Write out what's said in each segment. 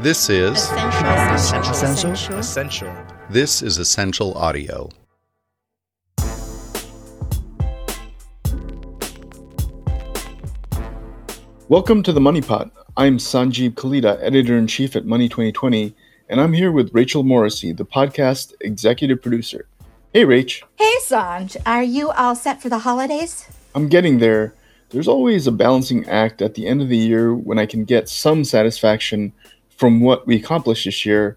This is Ascential. Ascential. Ascential. this is Ascential audio. Welcome to the Money Pot. I'm Sanjib Kalita, editor in chief at Money 2020, and I'm here with Rachel Morrissey, the podcast executive producer. Hey, Rach. Hey, Sanj, are you all set for the holidays? I'm getting there. There's always a balancing act at the end of the year when I can get some satisfaction from what we accomplished this year,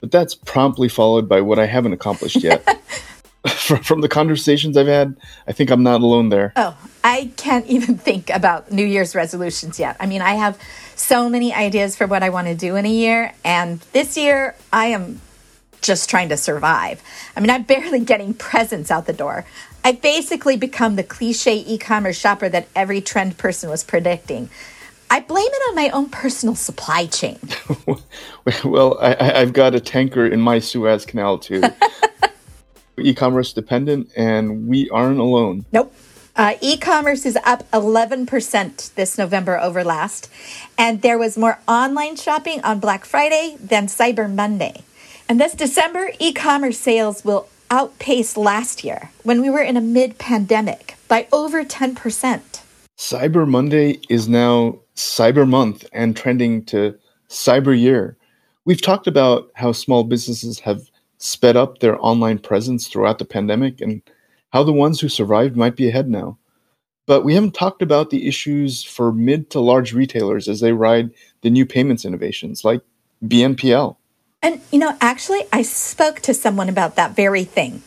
but that's promptly followed by what I haven't accomplished yet. from, from the conversations I've had, I think I'm not alone there. Oh, I can't even think about New Year's resolutions yet. I mean, I have so many ideas for what I want to do in a year, and this year I am just trying to survive. I mean, I'm barely getting presents out the door. I basically become the cliche e commerce shopper that every trend person was predicting. I blame it on my own personal supply chain. well, I, I've got a tanker in my Suez Canal too. E-commerce dependent, and we aren't alone. Nope. Uh, e commerce is up 11% this November over last. And there was more online shopping on Black Friday than Cyber Monday. And this December, e commerce sales will outpace last year when we were in a mid pandemic by over 10%. Cyber Monday is now Cyber Month and trending to Cyber Year. We've talked about how small businesses have sped up their online presence throughout the pandemic and how the ones who survived might be ahead now. But we haven't talked about the issues for mid to large retailers as they ride the new payments innovations like BNPL. And, you know, actually, I spoke to someone about that very thing.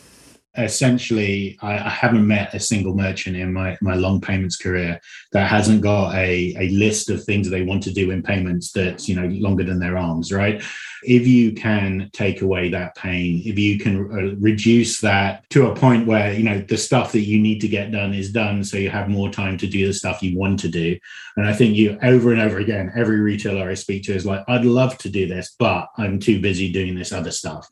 Essentially I, I haven't met a single merchant in my, my long payments career that hasn't got a, a list of things they want to do in payments that's you know longer than their arms right? If you can take away that pain if you can uh, reduce that to a point where you know the stuff that you need to get done is done so you have more time to do the stuff you want to do. And i think you over and over again every retailer i speak to is like i'd love to do this but i'm too busy doing this other stuff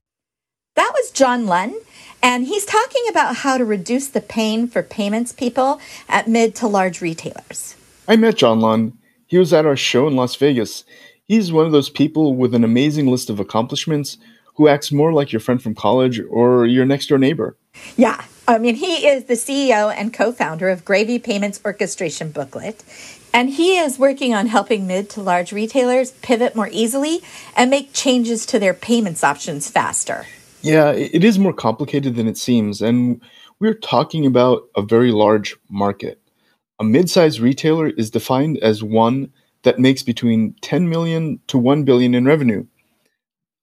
That was John Lunn, and he's talking about how to reduce the pain for payments people at mid to large retailers. I met John Lunn. He was at our show in Las Vegas. He's one of those people with an amazing list of accomplishments who acts more like your friend from college or your next door neighbor. Yeah, I mean, he is the CEO and co founder of Gr4vy Payments Orchestration Booklet. And he is working on helping mid to large retailers pivot more easily and make changes to their payments options faster. Yeah, it is more complicated than it seems, and we're talking about a very large market. A mid-sized retailer is defined as one that makes between 10 million to 1 billion in revenue.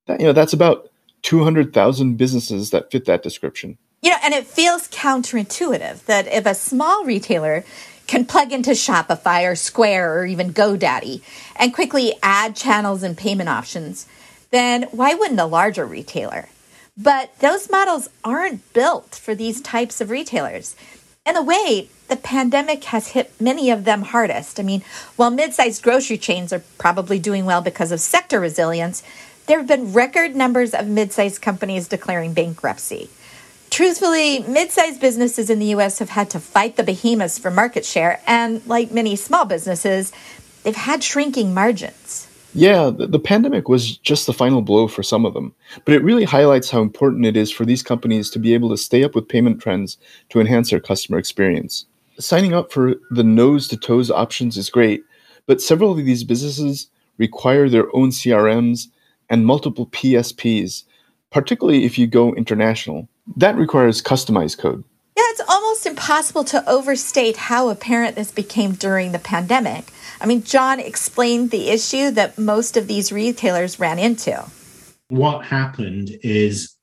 That, you know, that's about 200,000 businesses that fit that description. You know, and it feels counterintuitive that if a small retailer can plug into Shopify or Square or even GoDaddy and quickly add channels and payment options, then why wouldn't a larger retailer? But those models aren't built for these types of retailers. In a way, the pandemic has hit many of them hardest. I mean, while mid sized grocery chains are probably doing well because of sector resilience, there have been record numbers of mid sized companies declaring bankruptcy. Truthfully, mid sized businesses in the US have had to fight the behemoths for market share, and like many small businesses, they've had shrinking margins. Yeah, the, the pandemic was just the final blow for some of them, but it really highlights how important it is for these companies to be able to stay up with payment trends to enhance their customer experience. Signing up for the nose to toes options is great, but several of these businesses require their own CRMs and multiple PSPs, particularly if you go international. That requires customized code. Almost impossible to overstate how apparent this became during the pandemic. I mean, John explained the issue that most of these retailers ran into. what happened is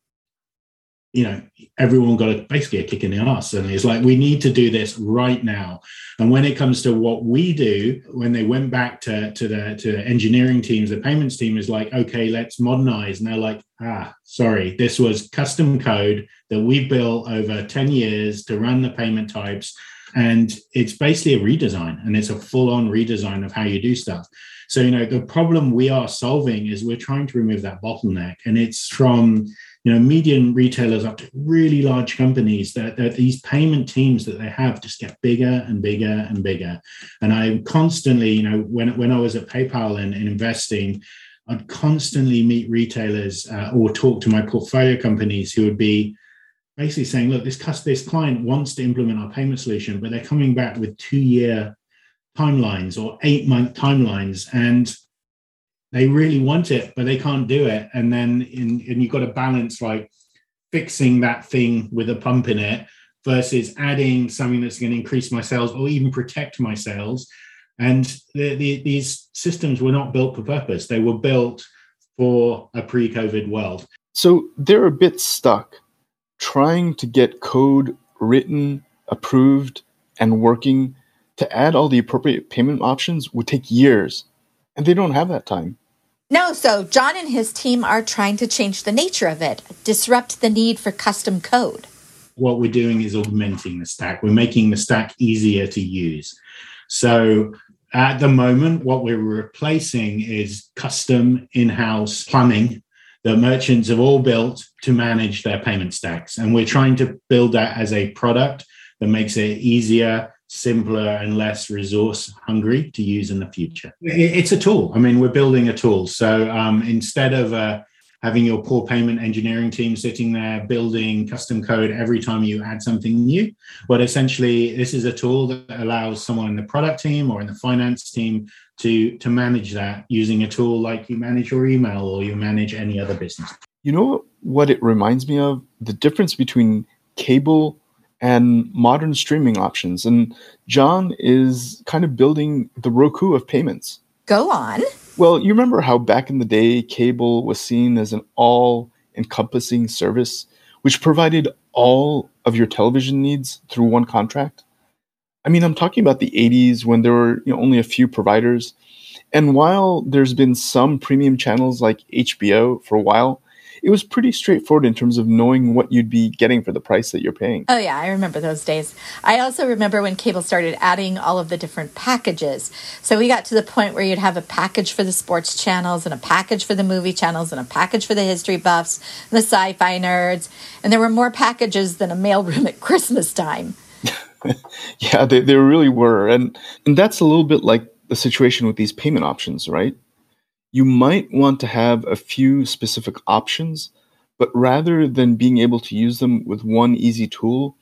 you know everyone got a, basically a kick in the ass and it's like we need to do this right now. And when it comes to what we do when they went back to to the to engineering teams the payments team is like okay let's modernize. And they're like ah sorry this was custom code that we built over 10 years to run the payment types. And it's basically a redesign and it's a full-on redesign of how you do stuff. So you know the problem we are solving is we're trying to remove that bottleneck. And it's from you know median retailers up to really large companies that, that these payment teams that they have just get bigger and bigger and bigger and I'm constantly you know when when i was at paypal and, and investing I'd constantly meet retailers uh, or talk to my portfolio companies who would be basically saying, look, this, this client wants to implement our payment solution, but they're coming back with two year timelines or eight month timelines. And they really want it, but they can't do it. And then in, and you've got to balance like fixing that thing with a pump in it versus adding something that's going to increase my sales or even protect my sales. And the, the, these systems were not built for purpose. They were built for a pre-COVID world. So they're a bit stuck trying to get code written, approved, and working to add all the appropriate payment options would take years, and they don't have that time. No, so John and his team are trying to change the nature of it, disrupt the need for custom code. What we're doing is augmenting the stack. We're making the stack easier to use. So at the moment, what we're replacing is custom in house plumbing that merchants have all built to manage their payment stacks. And we're trying to build that as a product that makes it easier, simpler, and less resource hungry to use in the future. It's a tool. I mean, we're building a tool. So um, instead of uh, having your poor payment engineering team sitting there building custom code every time you add something new. But essentially, this is a tool that allows someone in the product team or in the finance team to, to manage that using a tool like you manage your email or you manage any other business. You know what it reminds me of? The difference between cable and modern streaming options. And John is kind of building the Roku of payments. Go on. Well, you remember how back in the day, cable was seen as an all encompassing service, which provided all of your television needs through one contract? I mean, I'm talking about the 80s when there were you know, only a few providers. And while there's been some premium channels like HBO for a while, it was pretty straightforward in terms of knowing what you'd be getting for the price that you're paying. Oh, yeah, I remember those days. I also remember when cable started adding all of the different packages. So we got to the point where you'd have a package for the sports channels, and a package for the movie channels, and a package for the history buffs, and the sci fi nerds. And there were more packages than a mailroom at Christmas time. yeah, they, they really were. And, and that's a little bit like the situation with these payment options, right? You might want to have a few specific options, but rather than being able to use them with one easy tool,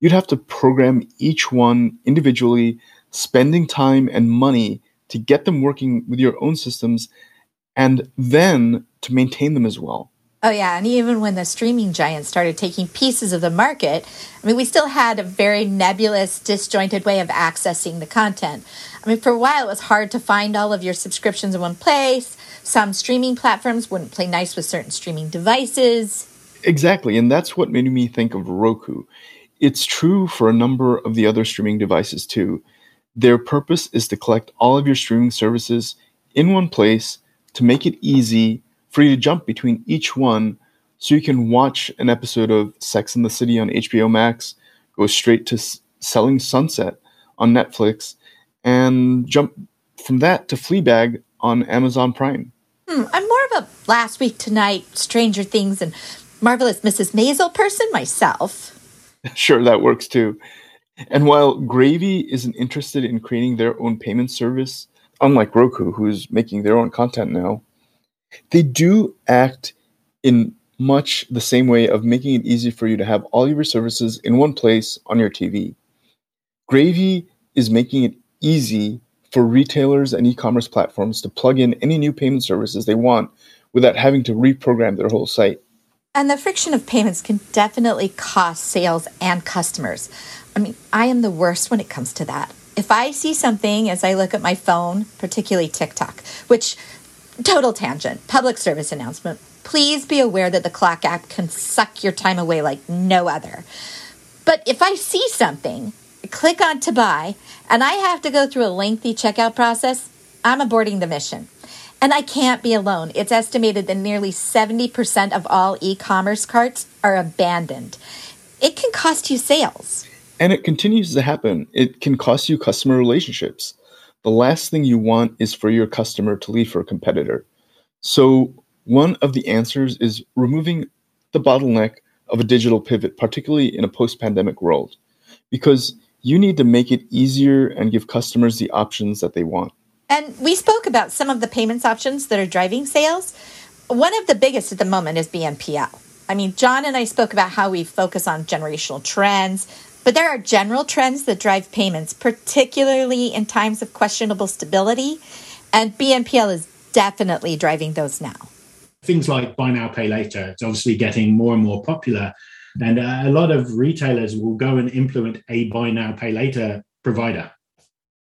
you'd have to program each one individually, spending time and money to get them working with your own systems and then to maintain them as well. Oh, yeah. And even when the streaming giants started taking pieces of the market, I mean, we still had a very nebulous, disjointed way of accessing the content. I mean, for a while, it was hard to find all of your subscriptions in one place. Some streaming platforms wouldn't play nice with certain streaming devices. Exactly. And that's what made me think of Roku. It's true for a number of the other streaming devices, too. Their purpose is to collect all of your streaming services in one place to make it easy for you to jump between each one so you can watch an episode of Sex in the City on HBO Max, go straight to S- Selling Sunset on Netflix, and jump from that to Fleabag on Amazon Prime. Hmm, I'm more of a Last Week Tonight, Stranger Things, and Marvelous Mrs. Maisel person myself. sure, that works too. And while Gr4vy isn't interested in creating their own payment service, unlike Roku, who's making their own content now, they do act in much the same way of making it easy for you to have all your services in one place on your TV. Gr4vy is making it easy for retailers and e-commerce platforms to plug in any new payment services they want without having to reprogram their whole site. And the friction of payments can definitely cost sales and customers. I mean, I am the worst when it comes to that. If I see something as I look at my phone, particularly TikTok, which Total tangent, public service announcement. Please be aware that the clock app can suck your time away like no other. But if I see something, click on to buy, and I have to go through a lengthy checkout process, I'm aborting the mission. And I can't be alone. It's estimated that nearly 70% of all e commerce carts are abandoned. It can cost you sales. And it continues to happen. It can cost you customer relationships the last thing you want is for your customer to leave for a competitor. So, one of the answers is removing the bottleneck of a digital pivot, particularly in a post pandemic world, because you need to make it easier and give customers the options that they want. And we spoke about some of the payments options that are driving sales. One of the biggest at the moment is BNPL. I mean, John and I spoke about how we focus on generational trends, but there are general trends that drive payments, particularly in times of questionable stability. And BNPL is definitely driving those now. Things like buy now, pay later, it's obviously getting more and more popular. And uh, a lot of retailers will go and implement a buy now, pay later provider.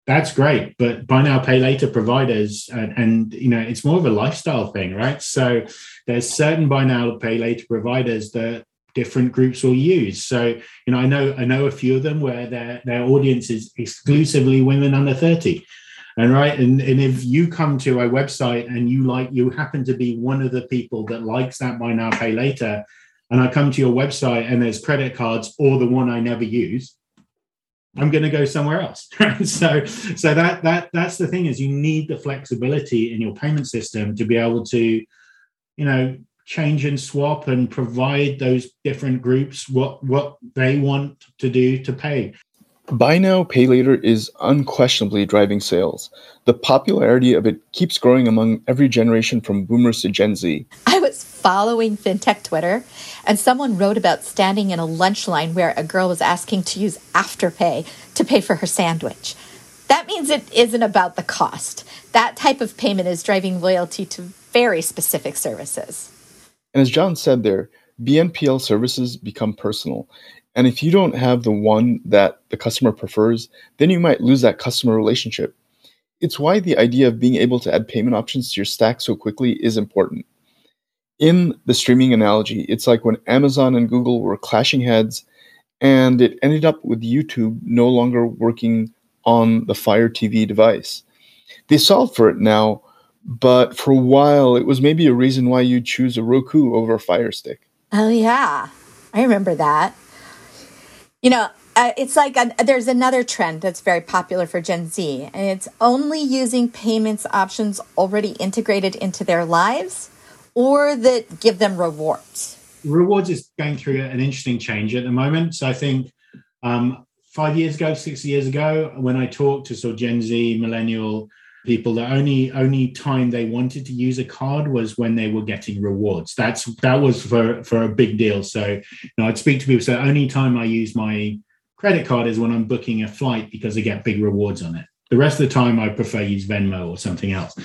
That's great, but buy now, pay later providers, and, and you know, it's more of a lifestyle thing, right? So there's certain buy now, pay later providers that different groups will use. So, you know, I know I know a few of them where their their audience is exclusively women under 30. And right, and, and if you come to a website and you like you happen to be one of the people that likes that buy now, pay later, and I come to your website and there's credit cards or the one I never use, I'm going to go somewhere else. so, so that that that's the thing is you need the flexibility in your payment system to be able to, you know, change and swap and provide those different groups what what they want to do to pay. Buy now, pay later is unquestionably driving sales. The popularity of it keeps growing among every generation from boomers to Gen Z. I was following fintech Twitter, and someone wrote about standing in a lunch line where a girl was asking to use Afterpay to pay for her sandwich. That means it isn't about the cost. That type of payment is driving loyalty to very specific services. And as John said there, BNPL services become personal. And if you don't have the one that the customer prefers, then you might lose that customer relationship. It's why the idea of being able to add payment options to your stack so quickly is important. In the streaming analogy, it's like when Amazon and Google were clashing heads, and it ended up with YouTube no longer working on the Fire TV device. They solved for it now, but for a while, it was maybe a reason why you'd choose a Roku over a Fire Stick. Oh, yeah. I remember that. You know, uh, it's like a, there's another trend that's very popular for Gen Z, and it's only using payments options already integrated into their lives or that give them rewards. Rewards is going through an interesting change at the moment. So I think um, five years ago, six years ago, when I talked to sort of Gen Z, millennial people, the only only time they wanted to use a card was when they were getting rewards. That's that was for for a big deal. So you know, I'd speak to people. So only time I use my credit card is when I'm booking a flight because I get big rewards on it. The rest of the time, I prefer use Venmo or something else.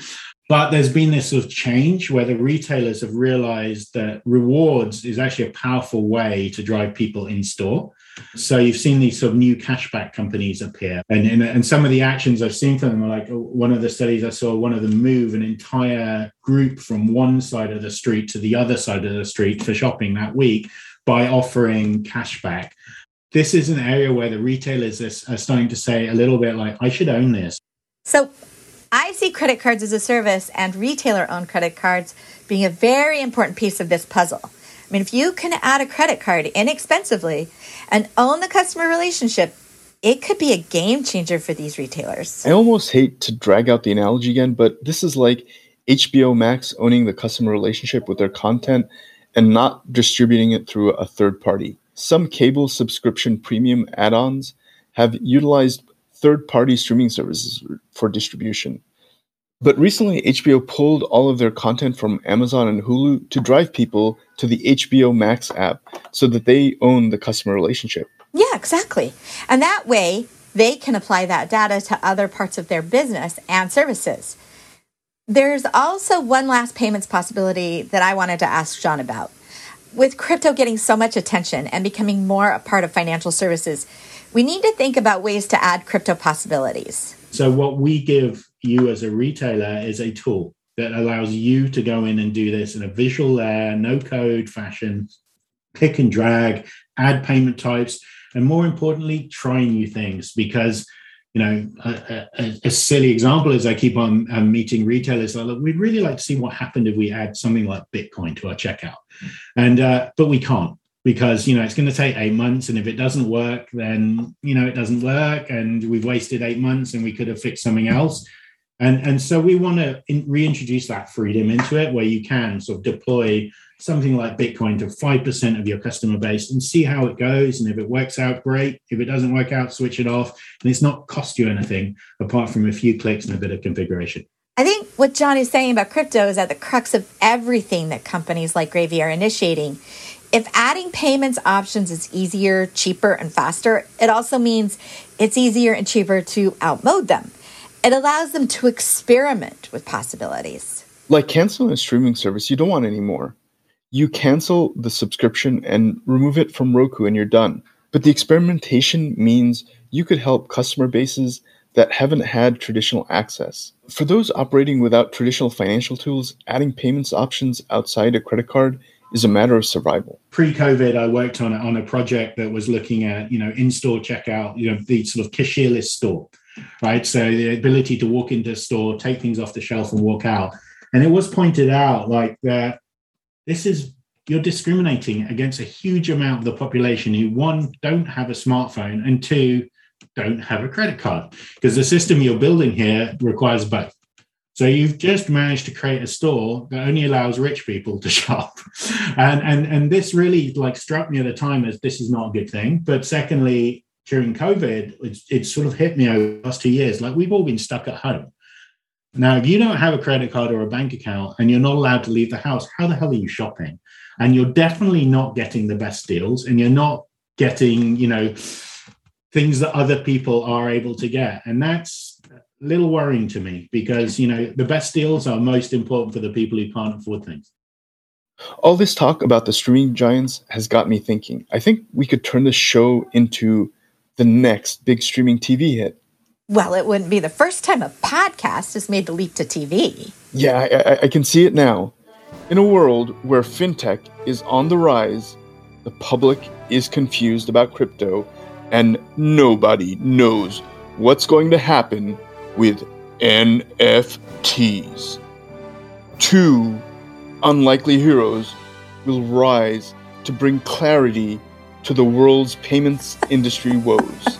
But there's been this sort of change where the retailers have realized that rewards is actually a powerful way to drive people in store. So you've seen these sort of new cashback companies appear, and, and, and some of the actions I've seen from them are like oh, one of the studies I saw, one of them move an entire group from one side of the street to the other side of the street for shopping that week by offering cashback. This is an area where the retailers are, are starting to say a little bit like, I should own this. So I see credit cards as a service and retailer owned credit cards being a very important piece of this puzzle. I mean, if you can add a credit card inexpensively and own the customer relationship, it could be a game changer for these retailers. I almost hate to drag out the analogy again, but this is like HBO Max owning the customer relationship with their content and not distributing it through a third party. Some cable subscription premium add ons have utilized third party streaming services for distribution. But recently, HBO pulled all of their content from Amazon and Hulu to drive people to the HBO Max app so that they own the customer relationship. Yeah, exactly. And that way, they can apply that data to other parts of their business and services. There's also one last payments possibility that I wanted to ask John about. With crypto getting so much attention and becoming more a part of financial services, we need to think about ways to add crypto possibilities. So, what we give you as a retailer is a tool that allows you to go in and do this in a visual layer, no code fashion, click and drag, add payment types, and more importantly, try new things because you know, a, a, a, silly example is I keep on um, meeting retailers. Like, look, we'd really like to see what happened if we add something like Bitcoin to our checkout, and uh, but we can't because you know it's going to take eight months and if it doesn't work then you know it doesn't work and we've wasted eight months and we could have fixed something else And, and so we want to in, reintroduce that freedom into it where you can sort of deploy something like Bitcoin to 5% of your customer base and see how it goes. And if it works out, great. If it doesn't work out, switch it off. And it's not cost you anything apart from a few clicks and a bit of configuration. I think what John is saying about crypto is at the crux of everything that companies like Gr4vy are initiating. If adding payments options is easier, cheaper, and faster, it also means it's easier and cheaper to outmode them. It allows them to experiment with possibilities. Like canceling a streaming service you don't want anymore. You cancel the subscription and remove it from Roku and you're done. But the experimentation means you could help customer bases that haven't had traditional access. For those operating without traditional financial tools, adding payments options outside a credit card is a matter of survival. Pre-COVID, I worked on a, on a project that was looking at you know in-store checkout, you know the sort of cashierless store, right? So the ability to walk into a store, take things off the shelf, and walk out. And it was pointed out like that this is you're discriminating against a huge amount of the population who one don't have a smartphone and two don't have a credit card because the system you're building here requires both. So you've just managed to create a store that only allows rich people to shop. And and and this really like struck me at the time as this is not a good thing. But secondly, during COVID, it's, it sort of hit me over the last two years. Like we've all been stuck at home. Now, if you don't have a credit card or a bank account and you're not allowed to leave the house, how the hell are you shopping? And you're definitely not getting the best deals and you're not getting, you know, things that other people are able to get. And that's a little worrying to me because, you know, the best deals are most important for the people who can't afford things. All this talk about the streaming giants has got me thinking. I think we could turn this show into the next big streaming TV hit. Well, it wouldn't be the first time a podcast has made the leap to TV. Yeah, I, I, I can see it now. In a world where fintech is on the rise, the public is confused about crypto, and nobody knows what's going to happen with NFTs. Two unlikely heroes will rise to bring clarity to the world's payments industry woes.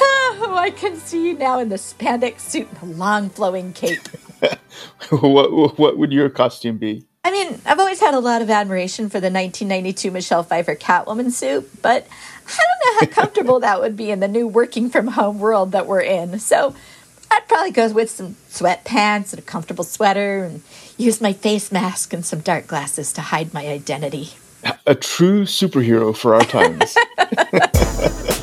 oh, I can see you now in the spandex suit and the long flowing cape. what what would your costume be? I mean, I've always had a lot of admiration for the 1992 Michelle Pfeiffer Catwoman suit, but I don't know how comfortable that would be in the new working from home world that we're in. So I'd probably go with some sweatpants and a comfortable sweater and use my face mask and some dark glasses to hide my identity. A true superhero for our times.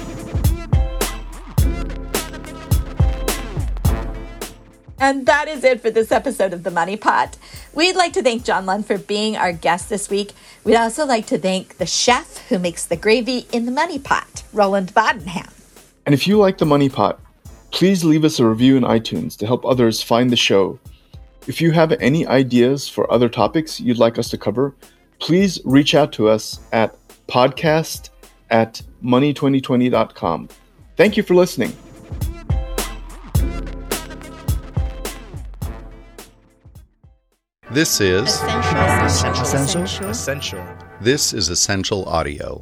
And that is it for this episode of The Money Pot. We'd like to thank John Lunn for being our guest this week. We'd also like to thank the chef who makes the gravy in the Money Pot, Roland Bodenham. And if you like The Money Pot, please leave us a review in iTunes to help others find the show. If you have any ideas for other topics you'd like us to cover, please reach out to us at podcast at money2020.com. Thank you for listening. This is Ascential. This is Ascential Audio.